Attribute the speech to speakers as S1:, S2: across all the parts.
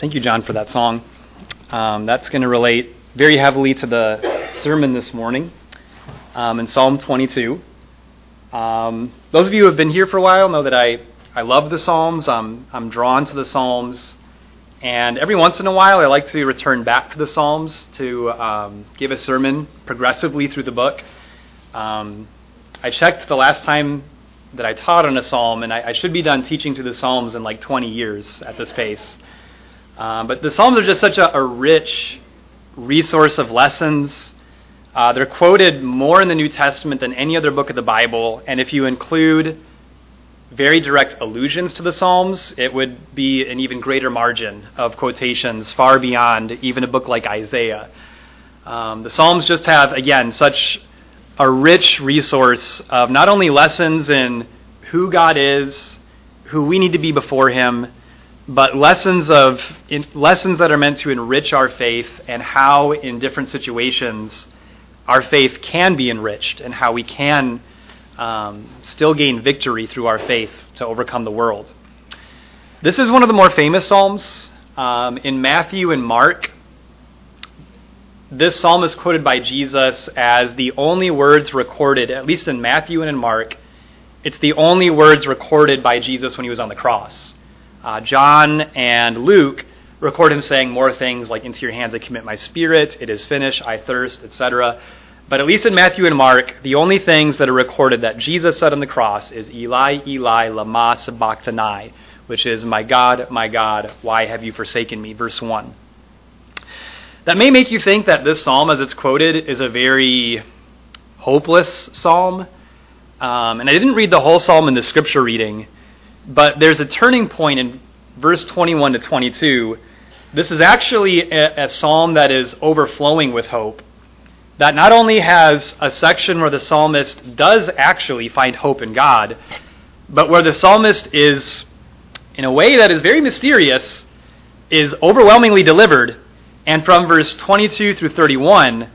S1: Thank you, John, for that song. Um, that's going to relate very heavily to the sermon this morning um, in Psalm 22. Um, those of you who have been here for a while know that I, I love the Psalms. I'm, I'm drawn to the Psalms. And every once in a while, I like to return back to the Psalms to um, give a sermon progressively through the book. Um, I checked the last time that I taught on a Psalm, and I, I, should be done teaching to the Psalms in like 20 years at this pace. Um, but the Psalms are just such a, a rich resource of lessons. Uh, they're quoted more in the New Testament than any other book of the Bible, and if you include very direct allusions to the Psalms, it would be an even greater margin of quotations, far beyond even a book like Isaiah. Um, the Psalms just have, again, such a rich resource of not only lessons in who God is, who we need to be before Him, but lessons of in, lessons that are meant to enrich our faith and how, in different situations, our faith can be enriched and how we can um, still gain victory through our faith to overcome the world. This is one of the more famous Psalms. Um, in Matthew and Mark, this psalm is quoted by Jesus as the only words recorded, at least in Matthew and in Mark, it's the only words recorded by Jesus when he was on the cross. Uh, John and Luke record him saying more things like, Into your hands I commit my spirit, it is finished, I thirst, etc. But at least in Matthew and Mark, the only things that are recorded that Jesus said on the cross is Eli, Eli, lama sabachthani, which is, My God, my God, why have you forsaken me? Verse 1. That may make you think that this psalm, as it's quoted, is a very hopeless psalm. Um, and I didn't read the whole psalm in the scripture reading, but there's a turning point in verse 21 to 22. This is actually a, a psalm that is overflowing with hope that not only has a section where the psalmist does actually find hope in God, but where the psalmist is, in a way that is very mysterious, is overwhelmingly delivered, and from verse 22 through 31,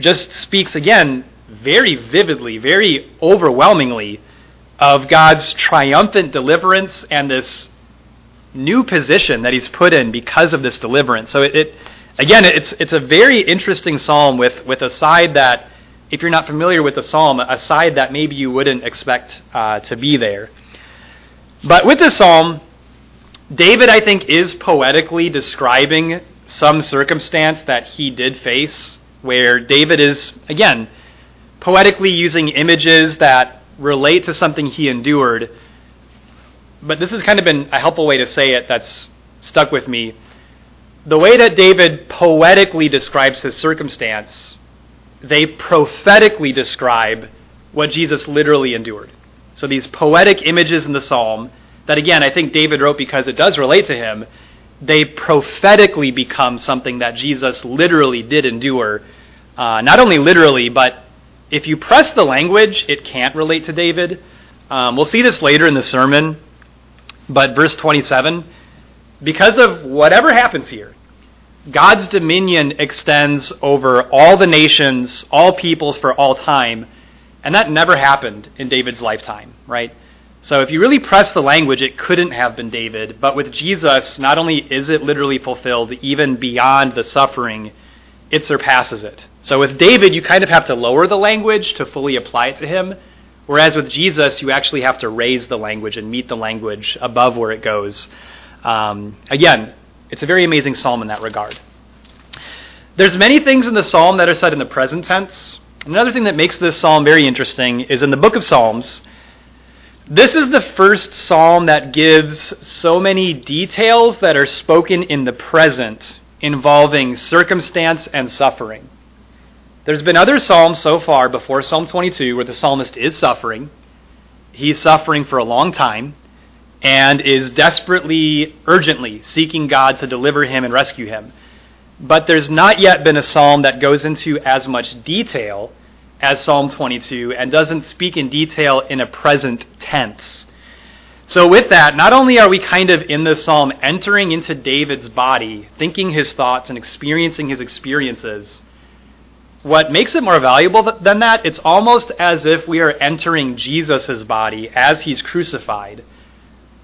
S1: just speaks again very vividly, very overwhelmingly of God's triumphant deliverance and this new position that he's put in because of this deliverance. So it, it again, it's, it's a very interesting psalm with, with a side that, if you're not familiar with the psalm, a side that maybe you wouldn't expect uh, to be there. But with this psalm, David, I think, is poetically describing some circumstance that he did face, where David is, again, poetically using images that relate to something he endured. But this has kind of been a helpful way to say it that's stuck with me the way that David poetically describes his circumstance, they prophetically describe what Jesus literally endured. So these poetic images in the psalm, that again, I think David wrote because it does relate to him, they prophetically become something that Jesus literally did endure. Uh, not only literally, but if you press the language, it can't relate to David. Um, we'll see this later in the sermon, but verse 27 because of whatever happens here, God's dominion extends over all the nations, all peoples for all time, and that never happened in David's lifetime, right? So if you really press the language, it couldn't have been David, but with Jesus, not only is it literally fulfilled even beyond the suffering, it surpasses it. So with David, you kind of have to lower the language to fully apply it to him, whereas with Jesus, you actually have to raise the language and meet the language above where it goes. Um, again, it's a very amazing psalm in that regard. There's many things in the psalm that are said in the present tense. Another thing that makes this psalm very interesting is in the book of Psalms, this is the first psalm that gives so many details that are spoken in the present involving circumstance and suffering. There's been other psalms so far before Psalm 22 where the psalmist is suffering. He's suffering for a long time and is desperately, urgently seeking God to deliver him and rescue him. But there's not yet been a psalm that goes into as much detail as Psalm 22 and doesn't speak in detail in a present tense. So, with that, not only are we kind of in this psalm entering into David's body, thinking his thoughts and experiencing his experiences, what makes it more valuable than that, it's almost as if we are entering Jesus' body as he's crucified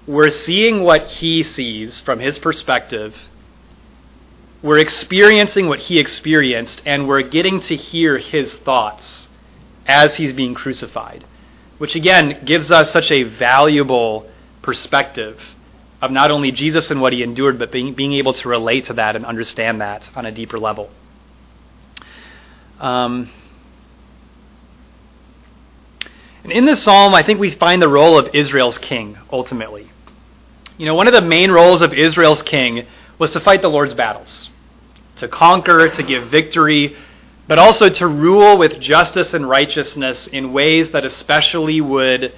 S1: we're seeing what he sees from his perspective. We're experiencing what he experienced, and we're getting to hear his thoughts as he's being crucified, which again gives us such a valuable perspective of not only Jesus and what he endured, but being, being able to relate to that and understand that on a deeper level. Um, and in this psalm, I think we find the role of Israel's king, ultimately. You know, one of the main roles of Israel's king was to fight the Lord's battles, to conquer, to give victory, but also to rule with justice and righteousness in ways that especially would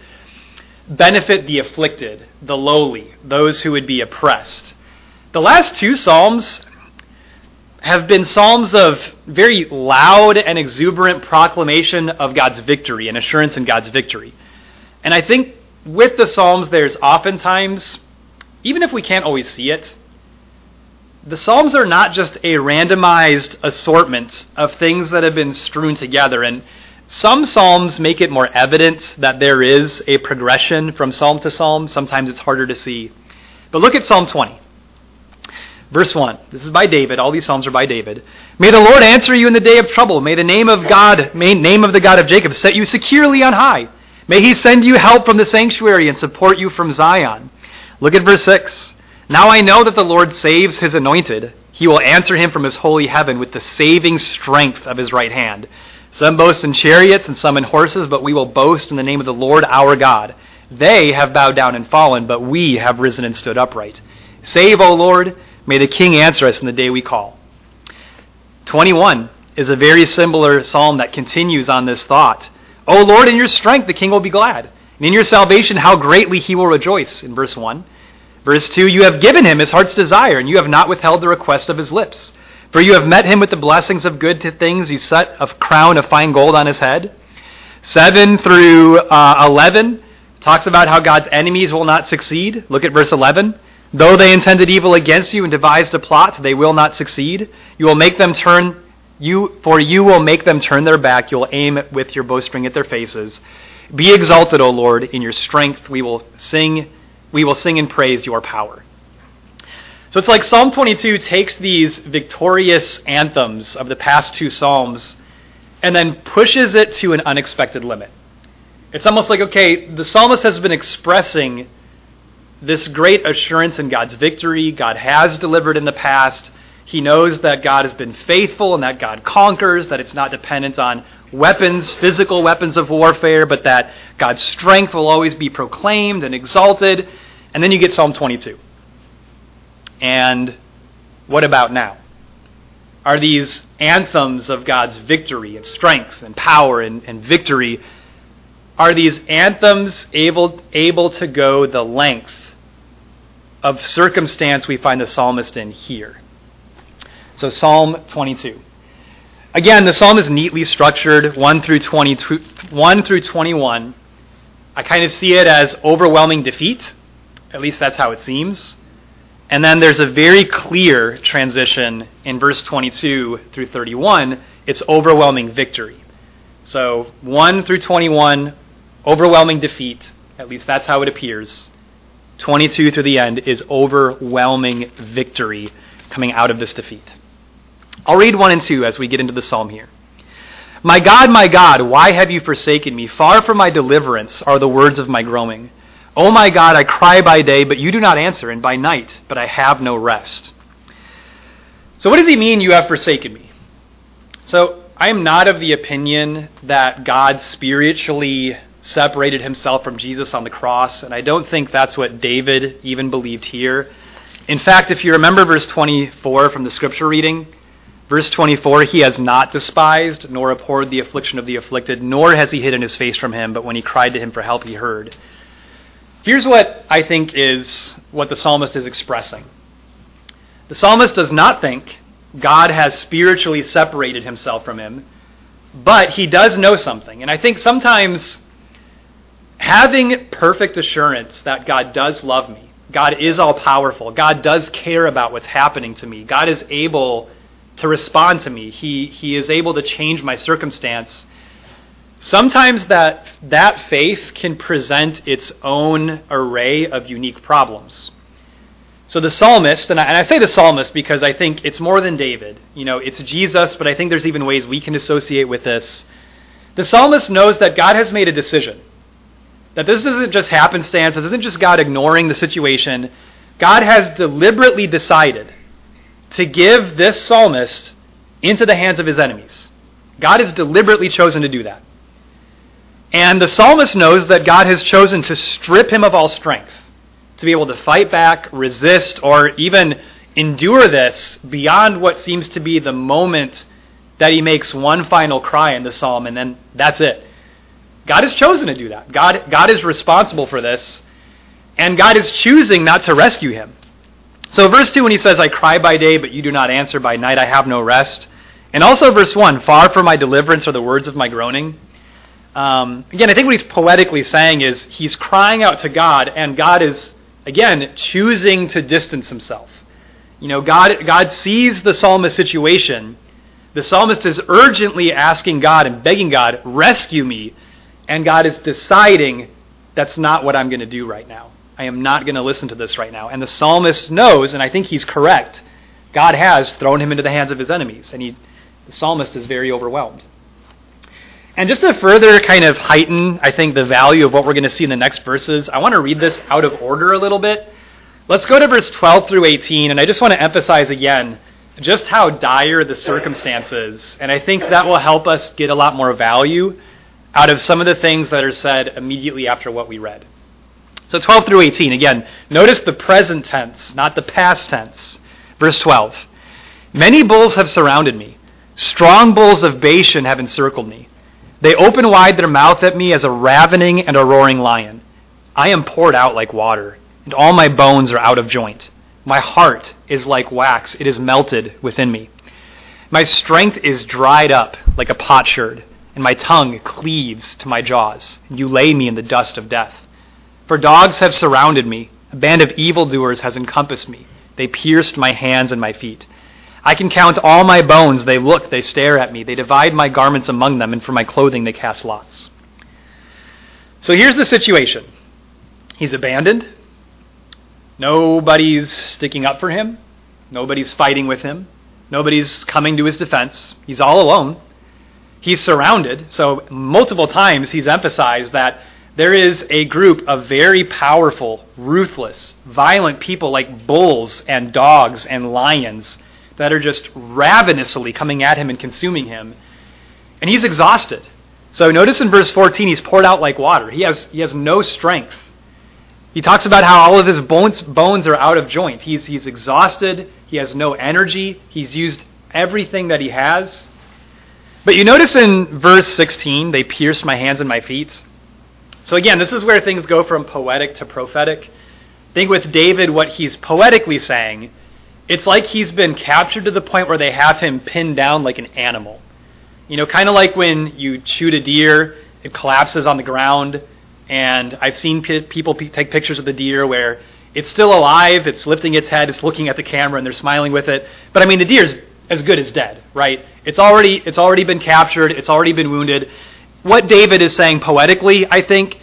S1: benefit the afflicted, the lowly, those who would be oppressed. The last two Psalms have been Psalms of very loud and exuberant proclamation of God's victory and assurance in God's victory. And I think with the Psalms, there's oftentimes, even if we can't always see it, the Psalms are not just a randomized assortment of things that have been strewn together. And some Psalms make it more evident that there is a progression from Psalm to Psalm. Sometimes it's harder to see. But look at Psalm 20. Verse 1. This is by David. All these Psalms are by David. May the Lord answer you in the day of trouble. May the name of God, may name of the God of Jacob set you securely on high. May he send you help from the sanctuary and support you from Zion. Look at verse 6. Now I know that the Lord saves his anointed. He will answer him from his holy heaven with the saving strength of his right hand. Some boast in chariots and some in horses, but we will boast in the name of the Lord our God. They have bowed down and fallen, but we have risen and stood upright. Save, O Lord. May the King answer us in the day we call. 21 is a very similar psalm that continues on this thought. O Lord, in your strength the King will be glad. And in your salvation, how greatly he will rejoice. In verse 1. Verse 2 You have given him his heart's desire, and you have not withheld the request of his lips. For you have met him with the blessings of good things. You set a crown of fine gold on his head. 7 through uh, 11 talks about how God's enemies will not succeed. Look at verse 11. Though they intended evil against you and devised a plot, they will not succeed. You will make them turn you for you will make them turn their back. You will aim with your bowstring at their faces. Be exalted, O Lord, in your strength. We will sing we will sing and praise your power. So it's like Psalm 22 takes these victorious anthems of the past two Psalms and then pushes it to an unexpected limit. It's almost like, okay, the psalmist has been expressing this great assurance in God's victory. God has delivered in the past. He knows that God has been faithful and that God conquers, that it's not dependent on weapons, physical weapons of warfare, but that God's strength will always be proclaimed and exalted. And then you get Psalm 22. And what about now? Are these anthems of God's victory and strength and power and, and victory, are these anthems able, able to go the length of circumstance we find the psalmist in here? So, Psalm 22. Again, the psalm is neatly structured, 1 through, 20, 1 through 21. I kind of see it as overwhelming defeat. At least that's how it seems. And then there's a very clear transition in verse 22 through 31. It's overwhelming victory. So 1 through 21, overwhelming defeat. At least that's how it appears. 22 through the end is overwhelming victory coming out of this defeat. I'll read 1 and 2 as we get into the psalm here. My God, my God, why have you forsaken me? Far from my deliverance are the words of my groaning. Oh my God, I cry by day, but you do not answer, and by night, but I have no rest. So, what does he mean, you have forsaken me? So, I am not of the opinion that God spiritually separated himself from Jesus on the cross, and I don't think that's what David even believed here. In fact, if you remember verse 24 from the scripture reading, verse 24, he has not despised nor abhorred the affliction of the afflicted, nor has he hidden his face from him, but when he cried to him for help, he heard. Here's what I think is what the psalmist is expressing. The psalmist does not think God has spiritually separated himself from him, but he does know something. And I think sometimes having perfect assurance that God does love me, God is all powerful, God does care about what's happening to me, God is able to respond to me, He, he is able to change my circumstance sometimes that, that faith can present its own array of unique problems. So the psalmist, and I, and I, say the psalmist because I think it's more than David. You know, it's Jesus, but I think there's even ways we can associate with this. The psalmist knows that God has made a decision. That this isn't just happenstance, this isn't just God ignoring the situation. God has deliberately decided to give this psalmist into the hands of his enemies. God has deliberately chosen to do that. And the psalmist knows that God has chosen to strip him of all strength, to be able to fight back, resist, or even endure this beyond what seems to be the moment that he makes one final cry in the psalm, and then that's it. God has chosen to do that. God, God is responsible for this, and God is choosing not to rescue him. So, verse 2, when he says, I cry by day, but you do not answer, by night I have no rest. And also, verse 1, far from my deliverance are the words of my groaning. Um, again, I think what he's poetically saying is he's crying out to God, and God is, again, choosing to distance himself. You know, God, God sees the psalmist's situation. The psalmist is urgently asking God and begging God, rescue me. And God is deciding that's not what I'm going to do right now. I am not going to listen to this right now. And the psalmist knows, and I think he's correct, God has thrown him into the hands of his enemies. And he, the psalmist is very overwhelmed. And just to further kind of heighten, I think, the value of what we're going to see in the next verses, I want to read this out of order a little bit. Let's go to verse 12 through 18, and I just want to emphasize again just how dire the circumstances, and I think that will help us get a lot more value out of some of the things that are said immediately after what we read. So 12 through 18, again, notice the present tense, not the past tense. Verse 12 Many bulls have surrounded me, strong bulls of Bashan have encircled me. They open wide their mouth at me as a ravening and a roaring lion. I am poured out like water, and all my bones are out of joint. My heart is like wax, it is melted within me. My strength is dried up like a potsherd, and my tongue cleaves to my jaws. You lay me in the dust of death. For dogs have surrounded me, a band of evildoers has encompassed me. They pierced my hands and my feet. I can count all my bones. They look, they stare at me. They divide my garments among them, and for my clothing they cast lots. So here's the situation he's abandoned. Nobody's sticking up for him. Nobody's fighting with him. Nobody's coming to his defense. He's all alone. He's surrounded. So, multiple times he's emphasized that there is a group of very powerful, ruthless, violent people like bulls and dogs and lions that are just ravenously coming at him and consuming him. And he's exhausted. So notice in verse 14, he's poured out like water. He has, he has no strength. He talks about how all of his bones, bones are out of joint. He's, he's exhausted. He has no energy. He's used everything that he has. But you notice in verse 16, they pierced my hands and my feet. So again, this is where things go from poetic to prophetic. Think with David, what he's poetically saying it's like he's been captured to the point where they have him pinned down like an animal. You know, kind of like when you shoot a deer, it collapses on the ground. And I've seen p- people p- take pictures of the deer where it's still alive, it's lifting its head, it's looking at the camera, and they're smiling with it. But I mean, the deer's as good as dead, right? It's already it's already been captured, it's already been wounded. What David is saying poetically, I think,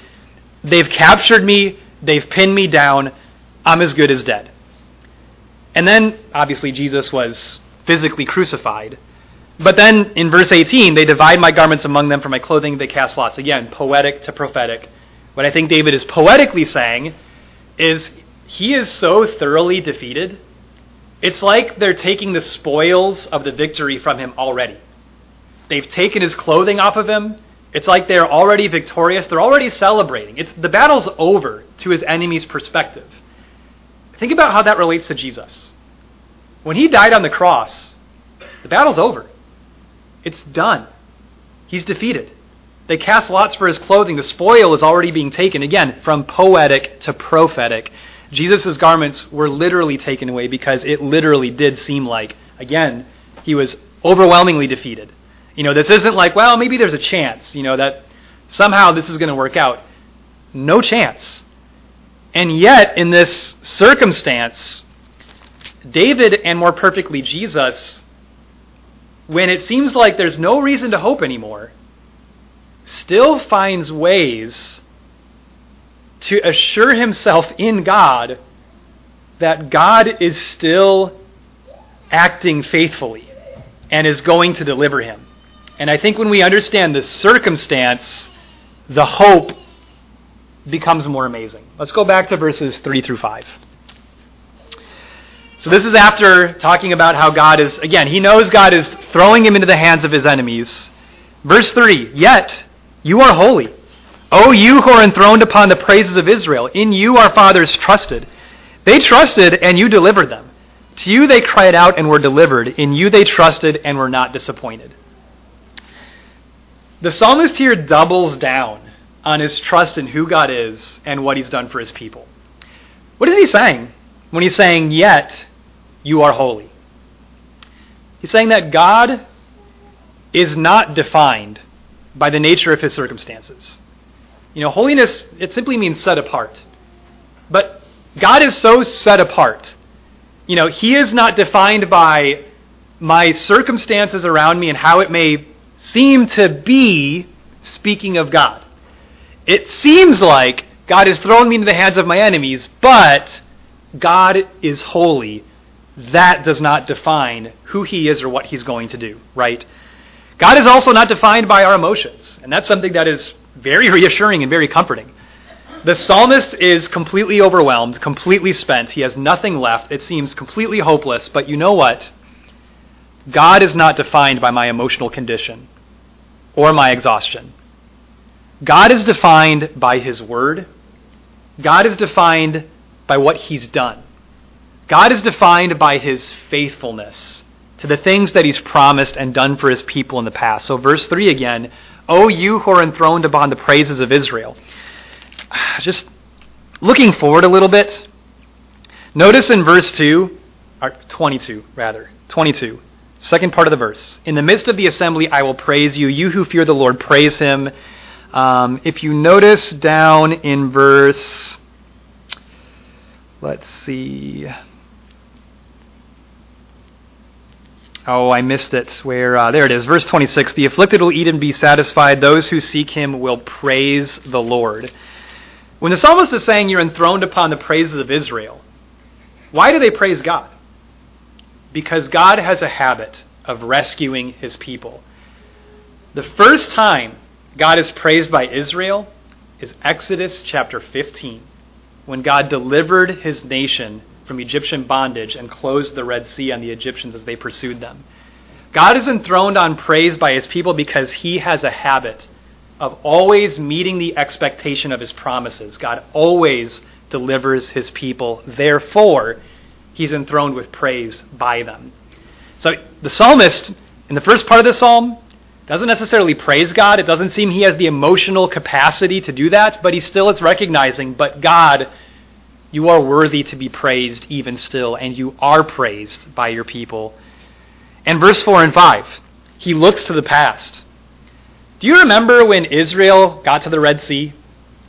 S1: they've captured me, they've pinned me down, I'm as good as dead. And then, obviously, Jesus was physically crucified. But then in verse 18, they divide my garments among them, for my clothing they cast lots. Again, poetic to prophetic. What I think David is poetically saying is he is so thoroughly defeated. It's like they're taking the spoils of the victory from him already. They've taken his clothing off of him. It's like they're already victorious. They're already celebrating. It's, the battle's over to his enemy's perspective. Think about how that relates to Jesus. When he died on the cross, the battle's over. It's done. He's defeated. They cast lots for his clothing. The spoil is already being taken. Again, from poetic to prophetic. Jesus' garments were literally taken away because it literally did seem like, again, he was overwhelmingly defeated. You know, this isn't like, well, maybe there's a chance, you know, that somehow this is going to work out. No chance. And yet, in this circumstance, David, and more perfectly Jesus, when it seems like there's no reason to hope anymore, still finds ways to assure himself in God that God is still acting faithfully and is going to deliver him. And I think when we understand the circumstance, the hope becomes more amazing. Let's go back to verses 3 through 5. So this is after talking about how God is, again, he knows God is throwing him into the hands of his enemies. Verse 3 Yet you are holy. O you who are enthroned upon the praises of Israel, in you our fathers trusted. They trusted, and you delivered them. To you they cried out and were delivered. In you they trusted and were not disappointed. The psalmist here doubles down on his trust in who God is and what he's done for his people. What is he saying when he's saying, Yet you are holy? He's saying that God is not defined by the nature of his circumstances. You know, holiness, it simply means set apart. But God is so set apart. You know, he is not defined by my circumstances around me and how it may seem to be, speaking of God. It seems like God has thrown me into the hands of my enemies, but God is holy. That does not define who he is or what he's going to do, right? God is also not defined by our emotions, and that's something that is very reassuring and very comforting. The psalmist is completely overwhelmed, completely spent. He has nothing left. It seems completely hopeless, but you know what? God is not defined by my emotional condition or my exhaustion. God is defined by His Word. God is defined by what He's done. God is defined by His faithfulness to the things that He's promised and done for His people in the past. So, verse 3 again O you who are enthroned upon the praises of Israel. Just looking forward a little bit, notice in verse 2, or 22 rather, 22, second part of the verse. In the midst of the assembly, I will praise you. You who fear the Lord, praise him. Um, if you notice down in verse, let's see. Oh, I missed it. Where uh, there it is, verse 26. The afflicted will eat and be satisfied. Those who seek him will praise the Lord. When the psalmist is saying you're enthroned upon the praises of Israel, why do they praise God? Because God has a habit of rescuing his people. The first time God is praised by Israel is Exodus chapter 15, when God delivered his nation from Egyptian bondage and closed the Red Sea on the Egyptians as they pursued them. God is enthroned on praise by his people because he has a habit of always meeting the expectation of his promises. God always delivers his people. Therefore, he's enthroned with praise by them. So the psalmist, in the first part of the psalm, doesn't necessarily praise God. It doesn't seem he has the emotional capacity to do that, but he still is recognizing, but God you are worthy to be praised even still, and you are praised by your people. And verse 4 and 5, he looks to the past. Do you remember when Israel got to the Red Sea?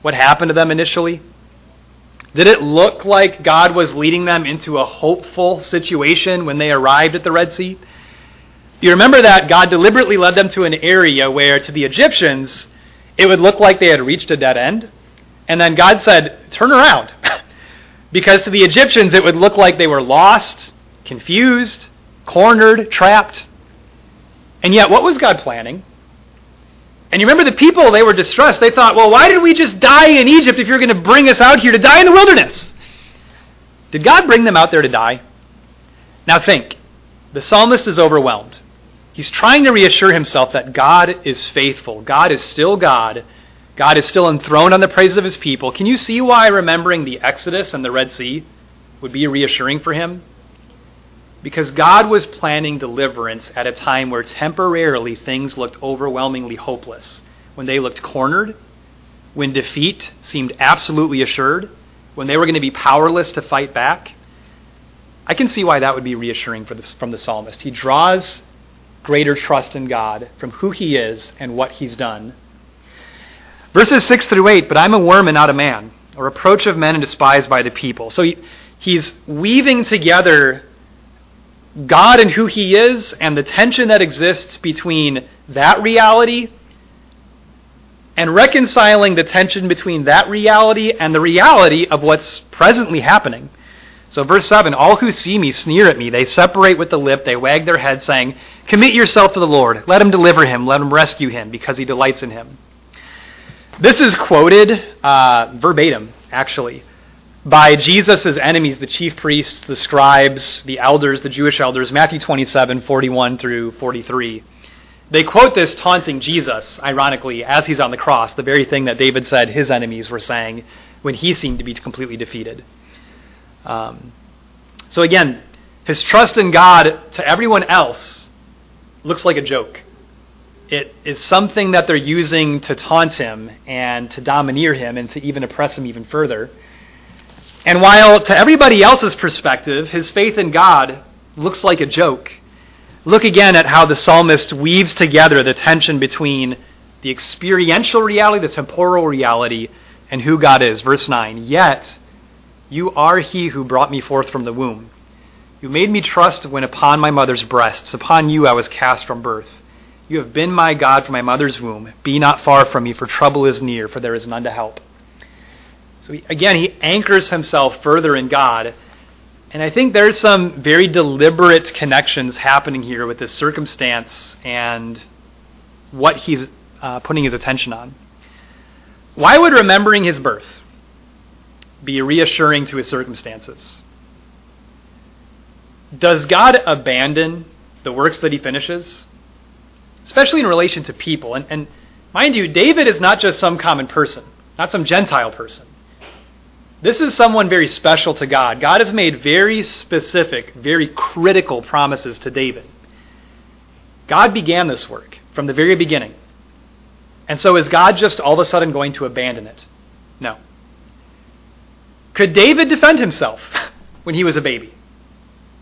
S1: What happened to them initially? Did it look like God was leading them into a hopeful situation when they arrived at the Red Sea? You remember that God deliberately led them to an area where, to the Egyptians, it would look like they had reached a dead end. And then God said, Turn around. Because to the Egyptians, it would look like they were lost, confused, cornered, trapped. And yet, what was God planning? And you remember the people, they were distressed. They thought, well, why did we just die in Egypt if you're going to bring us out here to die in the wilderness? Did God bring them out there to die? Now think. The psalmist is overwhelmed. He's trying to reassure himself that God is faithful. God is still God, God is still enthroned on the praises of his people. Can you see why remembering the Exodus and the Red Sea would be reassuring for him? Because God was planning deliverance at a time where temporarily things looked overwhelmingly hopeless. When they looked cornered, when defeat seemed absolutely assured, when they were going to be powerless to fight back. I can see why that would be reassuring the, from the psalmist. He draws greater trust in God from who he is and what he's done Verses 6 through 8, but I'm a worm and not a man, a reproach of men and despised by the people. So he, he's weaving together God and who he is and the tension that exists between that reality and reconciling the tension between that reality and the reality of what's presently happening. So, verse 7 All who see me sneer at me. They separate with the lip. They wag their head, saying, Commit yourself to the Lord. Let him deliver him. Let him rescue him, because he delights in him. This is quoted uh, verbatim, actually, by Jesus' enemies, the chief priests, the scribes, the elders, the Jewish elders, Matthew 27, 41 through 43. They quote this taunting Jesus, ironically, as he's on the cross, the very thing that David said his enemies were saying when he seemed to be completely defeated. Um, so again, his trust in God to everyone else looks like a joke. It is something that they're using to taunt him and to domineer him and to even oppress him even further. And while to everybody else's perspective, his faith in God looks like a joke, look again at how the psalmist weaves together the tension between the experiential reality, the temporal reality, and who God is. Verse 9 Yet you are he who brought me forth from the womb. You made me trust when upon my mother's breasts. Upon you I was cast from birth. You have been my God from my mother's womb. Be not far from me, for trouble is near, for there is none to help. So he, again, he anchors himself further in God. And I think there's some very deliberate connections happening here with this circumstance and what he's uh, putting his attention on. Why would remembering his birth be reassuring to his circumstances? Does God abandon the works that he finishes? Especially in relation to people. And, and mind you, David is not just some common person, not some Gentile person. This is someone very special to God. God has made very specific, very critical promises to David. God began this work from the very beginning. And so is God just all of a sudden going to abandon it? No. Could David defend himself when he was a baby?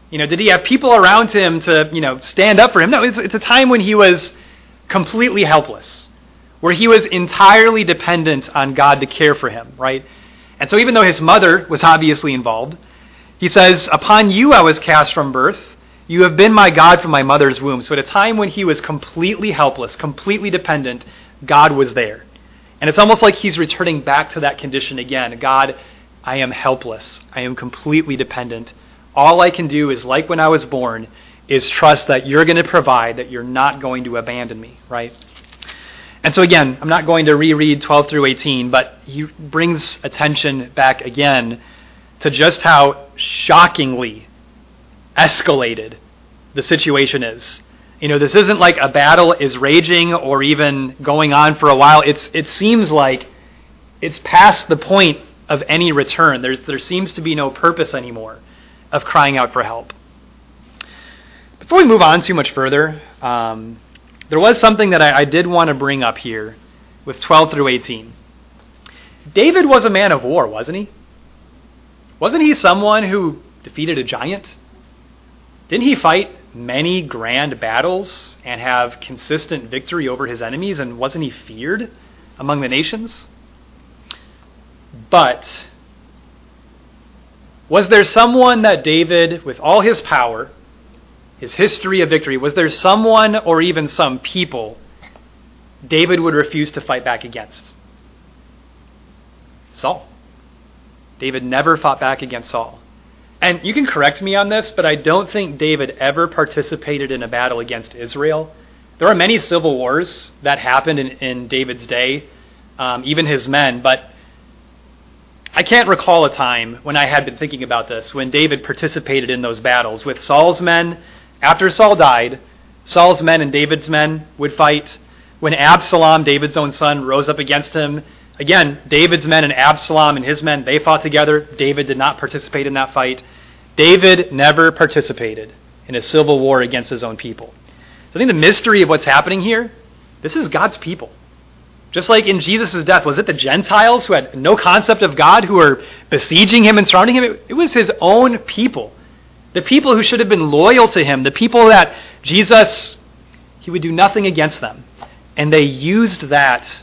S1: You know, did he have people around him to, you know, stand up for him? No, it's, it's a time when he was completely helpless, where he was entirely dependent on God to care for him, right? And so even though his mother was obviously involved, he says, Upon you I was cast from birth. You have been my God from my mother's womb. So at a time when he was completely helpless, completely dependent, God was there. And it's almost like he's returning back to that condition again. God, I am helpless. I am completely dependent. All I can do is, like when I was born, is trust that you're going to provide, that you're not going to abandon me, right? And so, again, I'm not going to reread 12 through 18, but he brings attention back again to just how shockingly escalated the situation is. You know, this isn't like a battle is raging or even going on for a while. It's, it seems like it's past the point of any return. There's, there seems to be no purpose anymore of crying out for help. Before we move on too much further, um, there was something that I, I did want to bring up here with 12 through 18. David was a man of war, wasn't he? Wasn't he someone who defeated a giant? Didn't he fight many grand battles and have consistent victory over his enemies? And wasn't he feared among the nations? But was there someone that David, with all his power, his history of victory, was there someone or even some people David would refuse to fight back against? Saul. David never fought back against Saul. And you can correct me on this, but I don't think David ever participated in a battle against Israel. There are many civil wars that happened in, in David's day, um, even his men, but I can't recall a time when I had been thinking about this, when David participated in those battles with Saul's men. After Saul died, Saul's men and David's men would fight. When Absalom, David's own son, rose up against him, again, David's men and Absalom and his men, they fought together. David did not participate in that fight. David never participated in a civil war against his own people. So I think the mystery of what's happening here, this is God's people. Just like in Jesus' death, was it the Gentiles who had no concept of God who were besieging him and surrounding him? It, was his own people. The people who should have been loyal to him, the people that Jesus, he would do nothing against them. And they used that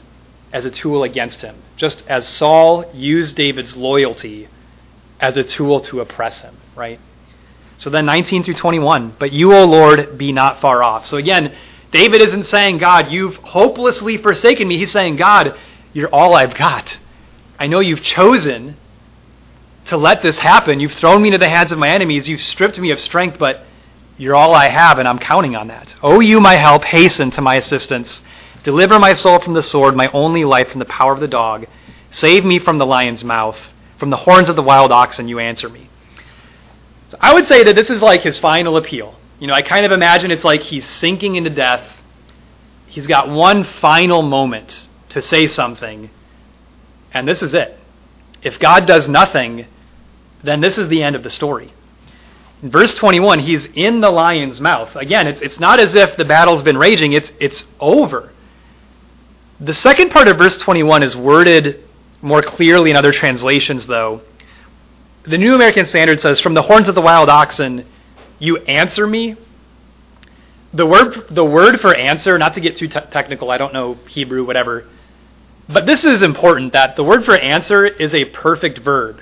S1: as a tool against him, just as Saul used David's loyalty as a tool to oppress him, right? So then 19 through 21, but you, O Lord, be not far off. So again, David isn't saying, God, you've hopelessly forsaken me. He's saying, God, you're all I've got. I know you've chosen to let this happen. You've thrown me into the hands of my enemies. You've stripped me of strength, but you're all I have, and I'm counting on that. O you, my help, hasten to my assistance. Deliver my soul from the sword, my only life from the power of the dog. Save me from the lion's mouth, from the horns of the wild oxen, you answer me. So I would say that this is like his final appeal. You know, I kind of imagine it's like he's sinking into death. He's got one final moment to say something, and this is it. If God does nothing, then this is the end of the story. In verse 21, he's in the lion's mouth. Again, it's, it's not as if the battle's been raging, it's, it's over. The second part of verse 21 is worded more clearly in other translations, though. The New American Standard says, From the horns of the wild oxen, you answer me. The word, the word for answer, not to get too technical, I don't know Hebrew, whatever, but this is important that the word for answer is a perfect verb,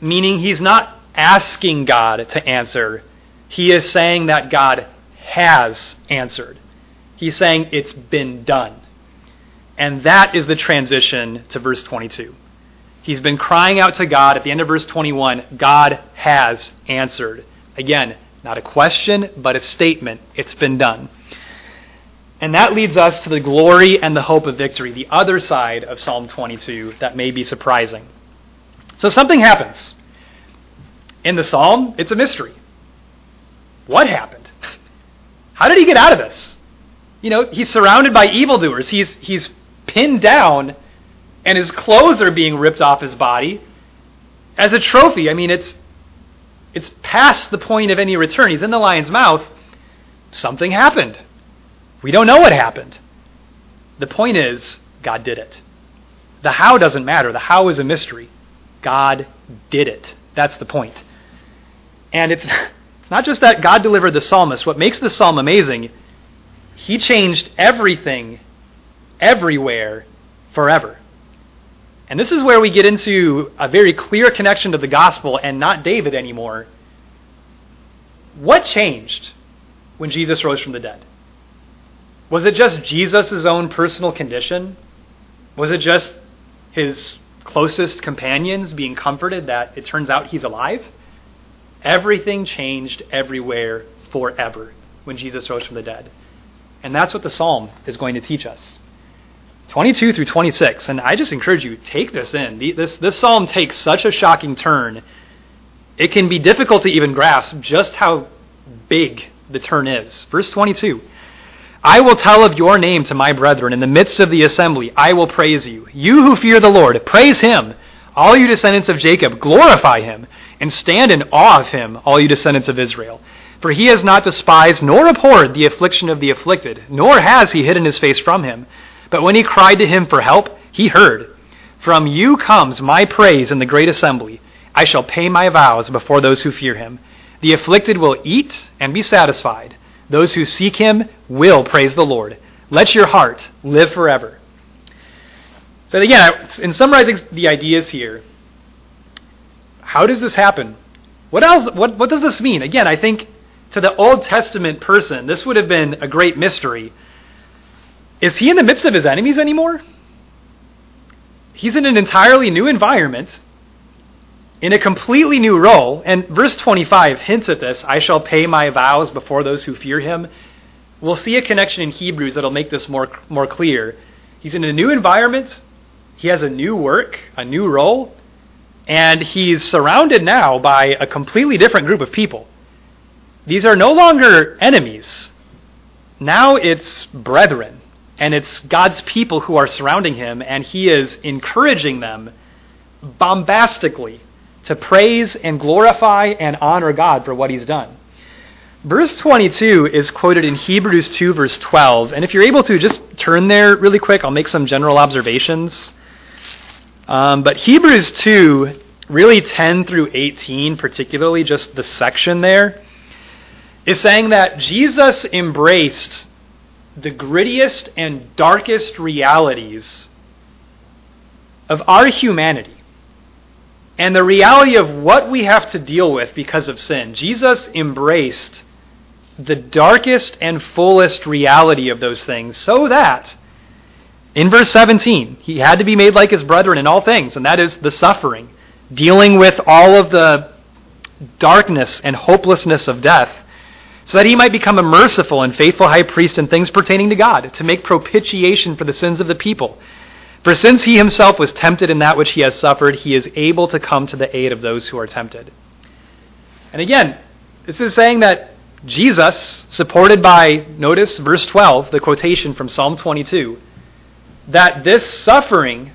S1: meaning he's not asking God to answer. He is saying that God has answered. He's saying it's been done. And that is the transition to verse 22. He's been crying out to God at the end of verse 21 God has answered. Again, not a question, but a statement. It's been done. And that leads us to the glory and the hope of victory, the other side of Psalm 22 that may be surprising. So something happens. In the psalm, it's a mystery. What happened? How did he get out of this? You know, he's surrounded by evildoers. He's, he's pinned down, and his clothes are being ripped off his body as a trophy. I mean, it's, it's past the point of any return. He's in the lion's mouth. Something happened. We don't know what happened. The point is, God did it. The how doesn't matter. The how is a mystery. God did it. That's the point. And it's, it's not just that God delivered the psalmist. What makes the psalm amazing, he changed everything, everywhere, forever. And this is where we get into a very clear connection to the gospel and not David anymore. What changed when Jesus rose from the dead? Was it just Jesus' own personal condition? Was it just his closest companions being comforted that it turns out he's alive? Everything changed everywhere forever when Jesus rose from the dead. And that's what the psalm is going to teach us. 22 through 26. And I just encourage you, take this in. This, this psalm takes such a shocking turn. It can be difficult to even grasp just how big the turn is. Verse 22 I will tell of your name to my brethren. In the midst of the assembly, I will praise you. You who fear the Lord, praise him. All you descendants of Jacob, glorify him, and stand in awe of him, all you descendants of Israel. For he has not despised nor abhorred the affliction of the afflicted, nor has he hidden his face from him. But when he cried to him for help, he heard. From you comes my praise in the great assembly. I shall pay my vows before those who fear him. The afflicted will eat and be satisfied. Those who seek him will praise the Lord. Let your heart live forever. So, again, in summarizing the ideas here, how does this happen? What else? What, what does this mean? Again, I think to the Old Testament person, this would have been a great mystery. Is he in the midst of his enemies anymore? He's in an entirely new environment, in a completely new role. And verse 25 hints at this I shall pay my vows before those who fear him. We'll see a connection in Hebrews that'll make this more, more clear. He's in a new environment, he has a new work, a new role, and he's surrounded now by a completely different group of people. These are no longer enemies. Now it's brethren, and it's God's people who are surrounding him, and he is encouraging them bombastically to praise and glorify and honor God for what he's done. Verse 22 is quoted in Hebrews 2, verse 12. And if you're able to, just turn there really quick. I'll make some general observations. Um, but Hebrews 2, really 10 through 18, particularly just the section there, is saying that Jesus embraced the grittiest and darkest realities of our humanity and the reality of what we have to deal with because of sin. Jesus embraced the darkest and fullest reality of those things so that in verse 17 he had to be made like his brethren in all things and that is the suffering dealing with all of the darkness and hopelessness of death so that he might become a merciful and faithful high priest in things pertaining to God to make propitiation for the sins of the people for since he himself was tempted in that which he has suffered he is able to come to the aid of those who are tempted and again this is saying that Jesus, supported by, notice verse 12, the quotation from Psalm 22, that this suffering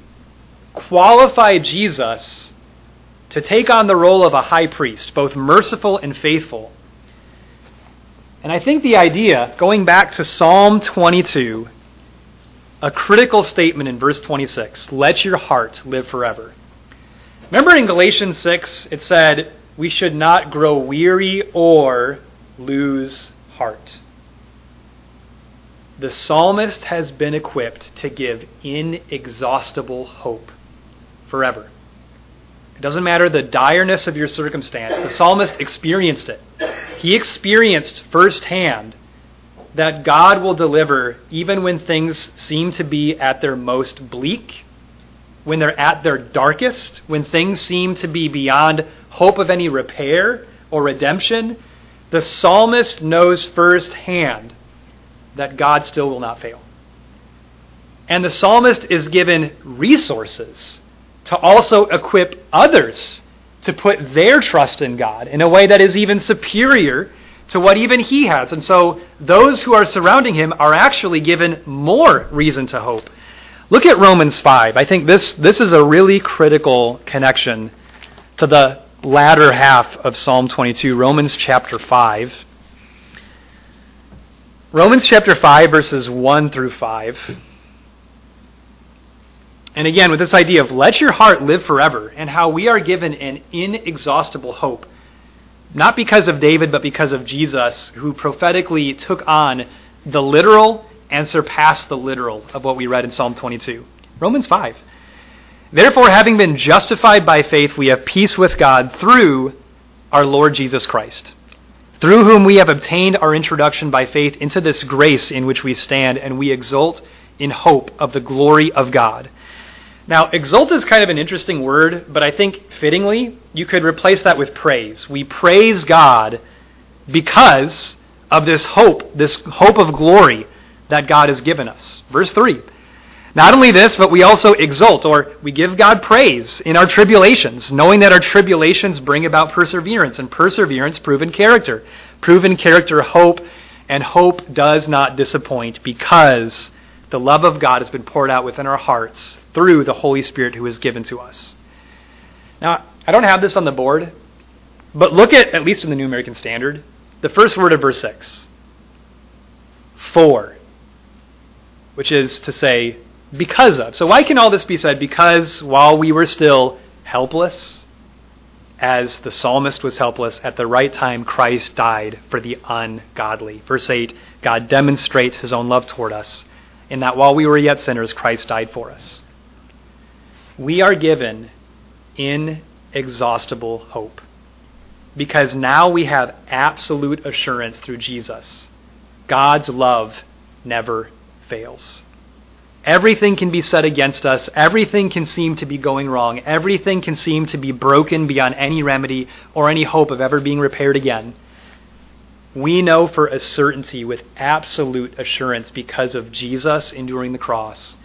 S1: qualified Jesus to take on the role of a high priest, both merciful and faithful. And I think the idea, going back to Psalm 22, a critical statement in verse 26 let your heart live forever. Remember in Galatians 6, it said, we should not grow weary or lose heart. The psalmist has been equipped to give inexhaustible hope forever. It doesn't matter the direness of your circumstance. The psalmist experienced it. He experienced firsthand that God will deliver even when things seem to be at their most bleak, when they're at their darkest, when things seem to be beyond hope of any repair or redemption. The psalmist knows firsthand that God still will not fail. And the psalmist is given resources to also equip others to put their trust in God in a way that is even superior to what even he has. And so those who are surrounding him are actually given more reason to hope. Look at Romans 5. I think this, this is a really critical connection to the latter half of Psalm 22, Romans chapter 5. Romans chapter 5, verses 1 through 5. And again, with this idea of let your heart live forever, and how we are given an inexhaustible hope, not because of David, but because of Jesus, who prophetically took on the literal and surpassed the literal of what we read in Psalm 22. Romans 5. Therefore, having been justified by faith, we have peace with God through our Lord Jesus Christ, through whom we have obtained our introduction by faith into this grace in which we stand, and we exult in hope of the glory of God. Now, exult is kind of an interesting word, but I think fittingly, you could replace that with praise. We praise God because of this hope, this hope of glory that God has given us. Verse 3 not only this, but we also exult or we give God praise in our tribulations, knowing that our tribulations bring about perseverance, and perseverance, proven character. Proven character, hope, and hope does not disappoint because the love of God has been poured out within our hearts through the Holy Spirit who is given to us. Now, I don't have this on the board, but look at, at least in the New American Standard, the first word of verse 6 for, which is to say, because of. So, why can all this be said? Because while we were still helpless, as the psalmist was helpless, at the right time Christ died for the ungodly. Verse 8 God demonstrates his own love toward us in that while we were yet sinners, Christ died for us. We are given inexhaustible hope because now we have absolute assurance through Jesus. God's love never fails. Everything can be said against us. Everything can seem to be going wrong. Everything can seem to be broken beyond any remedy or any hope of ever being repaired again. We know for a certainty, with absolute assurance, because of Jesus enduring the cross,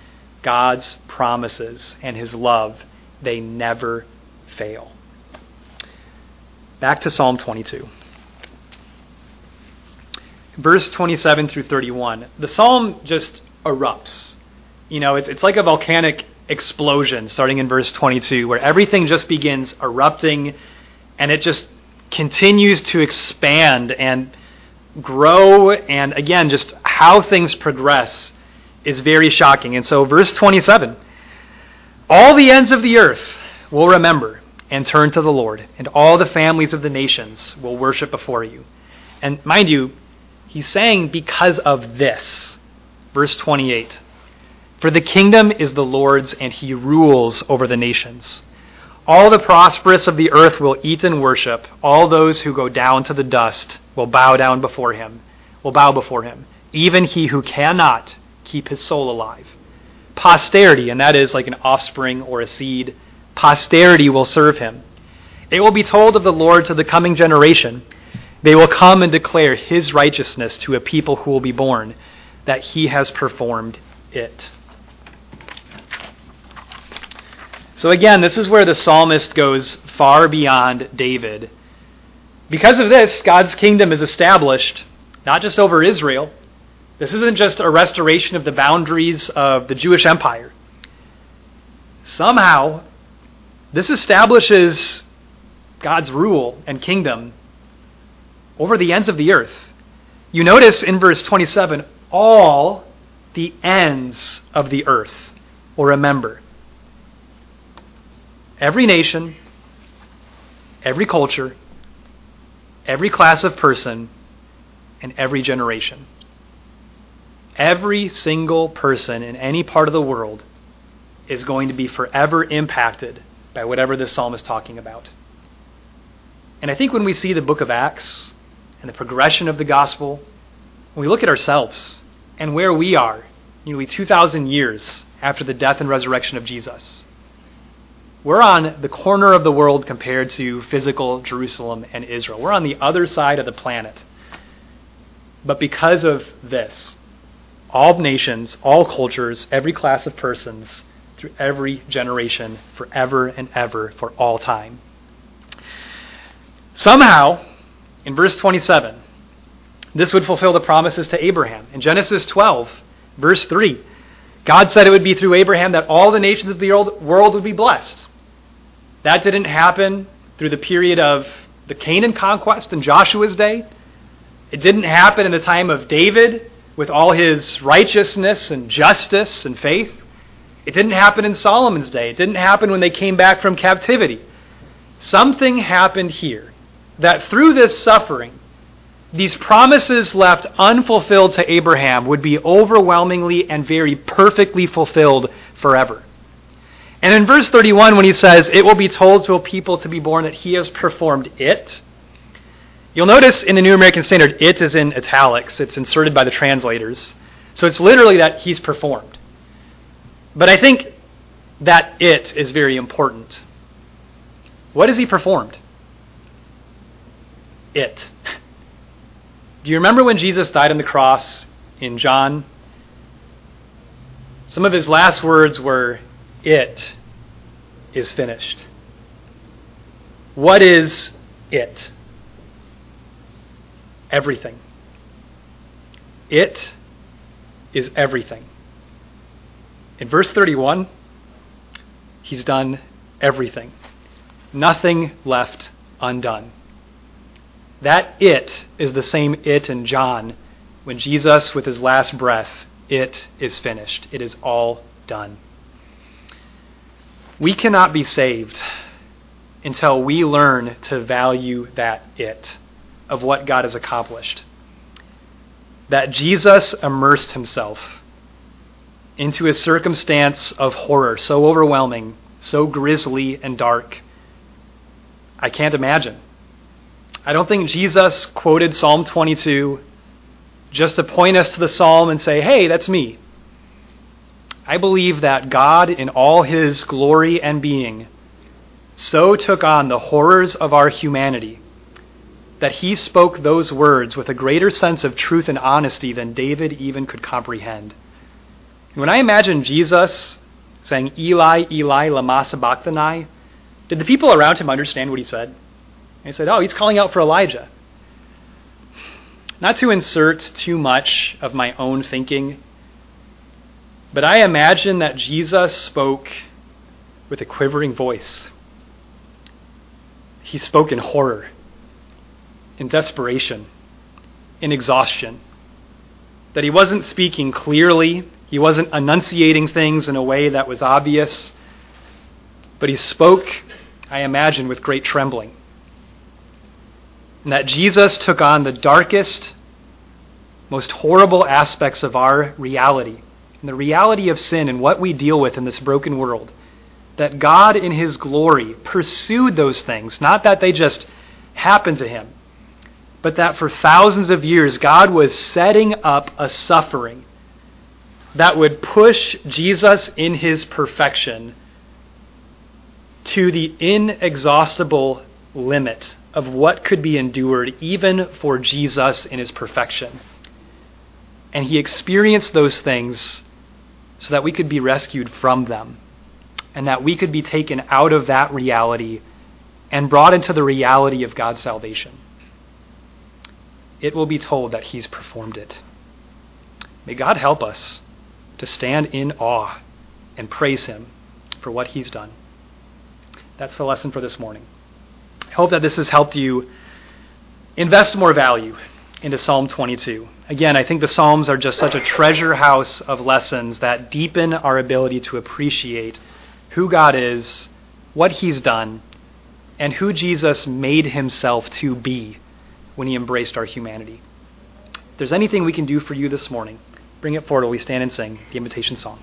S1: God's promises and his love, they never fail. Back to Psalm 22. Verse 27 through 31. The psalm just erupts you know, it's, it's like a volcanic explosion starting in verse 22, where everything just begins erupting and it just continues to expand and grow. And again, just how things progress is very shocking. And so, verse 27 All the ends of the earth will remember and turn to the Lord, and all the families of the nations will worship before you. And mind you, he's saying because of this. Verse 28 for the kingdom is the Lord's, and he rules over the nations. All the prosperous of the earth will eat and worship. All those who go down to the dust will bow down before him, will bow before him. Even he who cannot keep his soul alive. Posterity, and that is like an offspring or a seed, posterity will serve him. It will be told of the Lord to the coming generation. They will come and declare his righteousness to a people who will be born, that he has performed it. So again, this is where the psalmist goes far beyond David. Because of this, God's kingdom is established not just over Israel. This isn't just a restoration of the boundaries of the Jewish empire. Somehow, this establishes God's rule and kingdom over the ends of the earth. You notice in verse 27 all the ends of the earth will remember every nation, every culture, every class of person, and every generation. Every single person in any part of the world is going to be forever impacted by whatever this psalm is talking about. And I think when we see the book of Acts and the progression of the gospel, when we look at ourselves and where we are nearly 2,000 years after the death and resurrection of Jesus, we're on the corner of the world compared to physical Jerusalem and Israel. We're on the other side of the planet. But because of this, all nations, all cultures, every class of persons, through every generation, forever and ever, for all time. Somehow, in verse 27, this would fulfill the promises to Abraham. In Genesis 12, verse 3, God said it would be through Abraham that all the nations of the world would be blessed. That didn't happen through the period of the Canaan conquest in Joshua's day. It didn't happen in the time of David with all his righteousness and justice and faith. It didn't happen in Solomon's day. It didn't happen when they came back from captivity. Something happened here that through this suffering, these promises left unfulfilled to Abraham would be overwhelmingly and very perfectly fulfilled forever. And in verse 31, when he says, It will be told to a people to be born that he has performed it, you'll notice in the New American Standard, it is in italics. It's inserted by the translators. So it's literally that he's performed. But I think that it is very important. What has he performed? It. Do you remember when Jesus died on the cross in John? Some of his last words were, it is finished. What is it? Everything. It is everything. In verse 31, he's done everything. Nothing left undone. That it is the same it in John when Jesus, with his last breath, it is finished. It is all done. We cannot be saved until we learn to value that it of what God has accomplished. That Jesus immersed himself into a circumstance of horror so overwhelming, so grisly and dark. I can't imagine. I don't think Jesus quoted Psalm 22 just to point us to the psalm and say, hey, that's me. I believe that God, in all his glory and being, so took on the horrors of our humanity that he spoke those words with a greater sense of truth and honesty than David even could comprehend. When I imagine Jesus saying, Eli, Eli, lama sabachthani, did the people around him understand what he said? They said, oh, he's calling out for Elijah. Not to insert too much of my own thinking but I imagine that Jesus spoke with a quivering voice. He spoke in horror, in desperation, in exhaustion. That he wasn't speaking clearly, he wasn't enunciating things in a way that was obvious, but he spoke, I imagine, with great trembling. And that Jesus took on the darkest, most horrible aspects of our reality and the reality of sin and what we deal with in this broken world that God in his glory pursued those things, not that they just happened to him, but that for thousands of years God was setting up a suffering that would push Jesus in his perfection to the inexhaustible limit of what could be endured even for Jesus in his perfection. And he experienced those things so that we could be rescued from them and that we could be taken out of that reality and brought into the reality of God's salvation. It will be told that he's performed it. May God help us to stand in awe and praise him for what he's done. That's the lesson for this morning. I hope that this has helped you invest more value into Psalm 22. Again, I think the Psalms are just such a treasure house of lessons that deepen our ability to appreciate who God is, what He's done, and who Jesus made Himself to be when He embraced our humanity. If there's anything we can do for you this morning, bring it forward while we stand and sing the invitation song.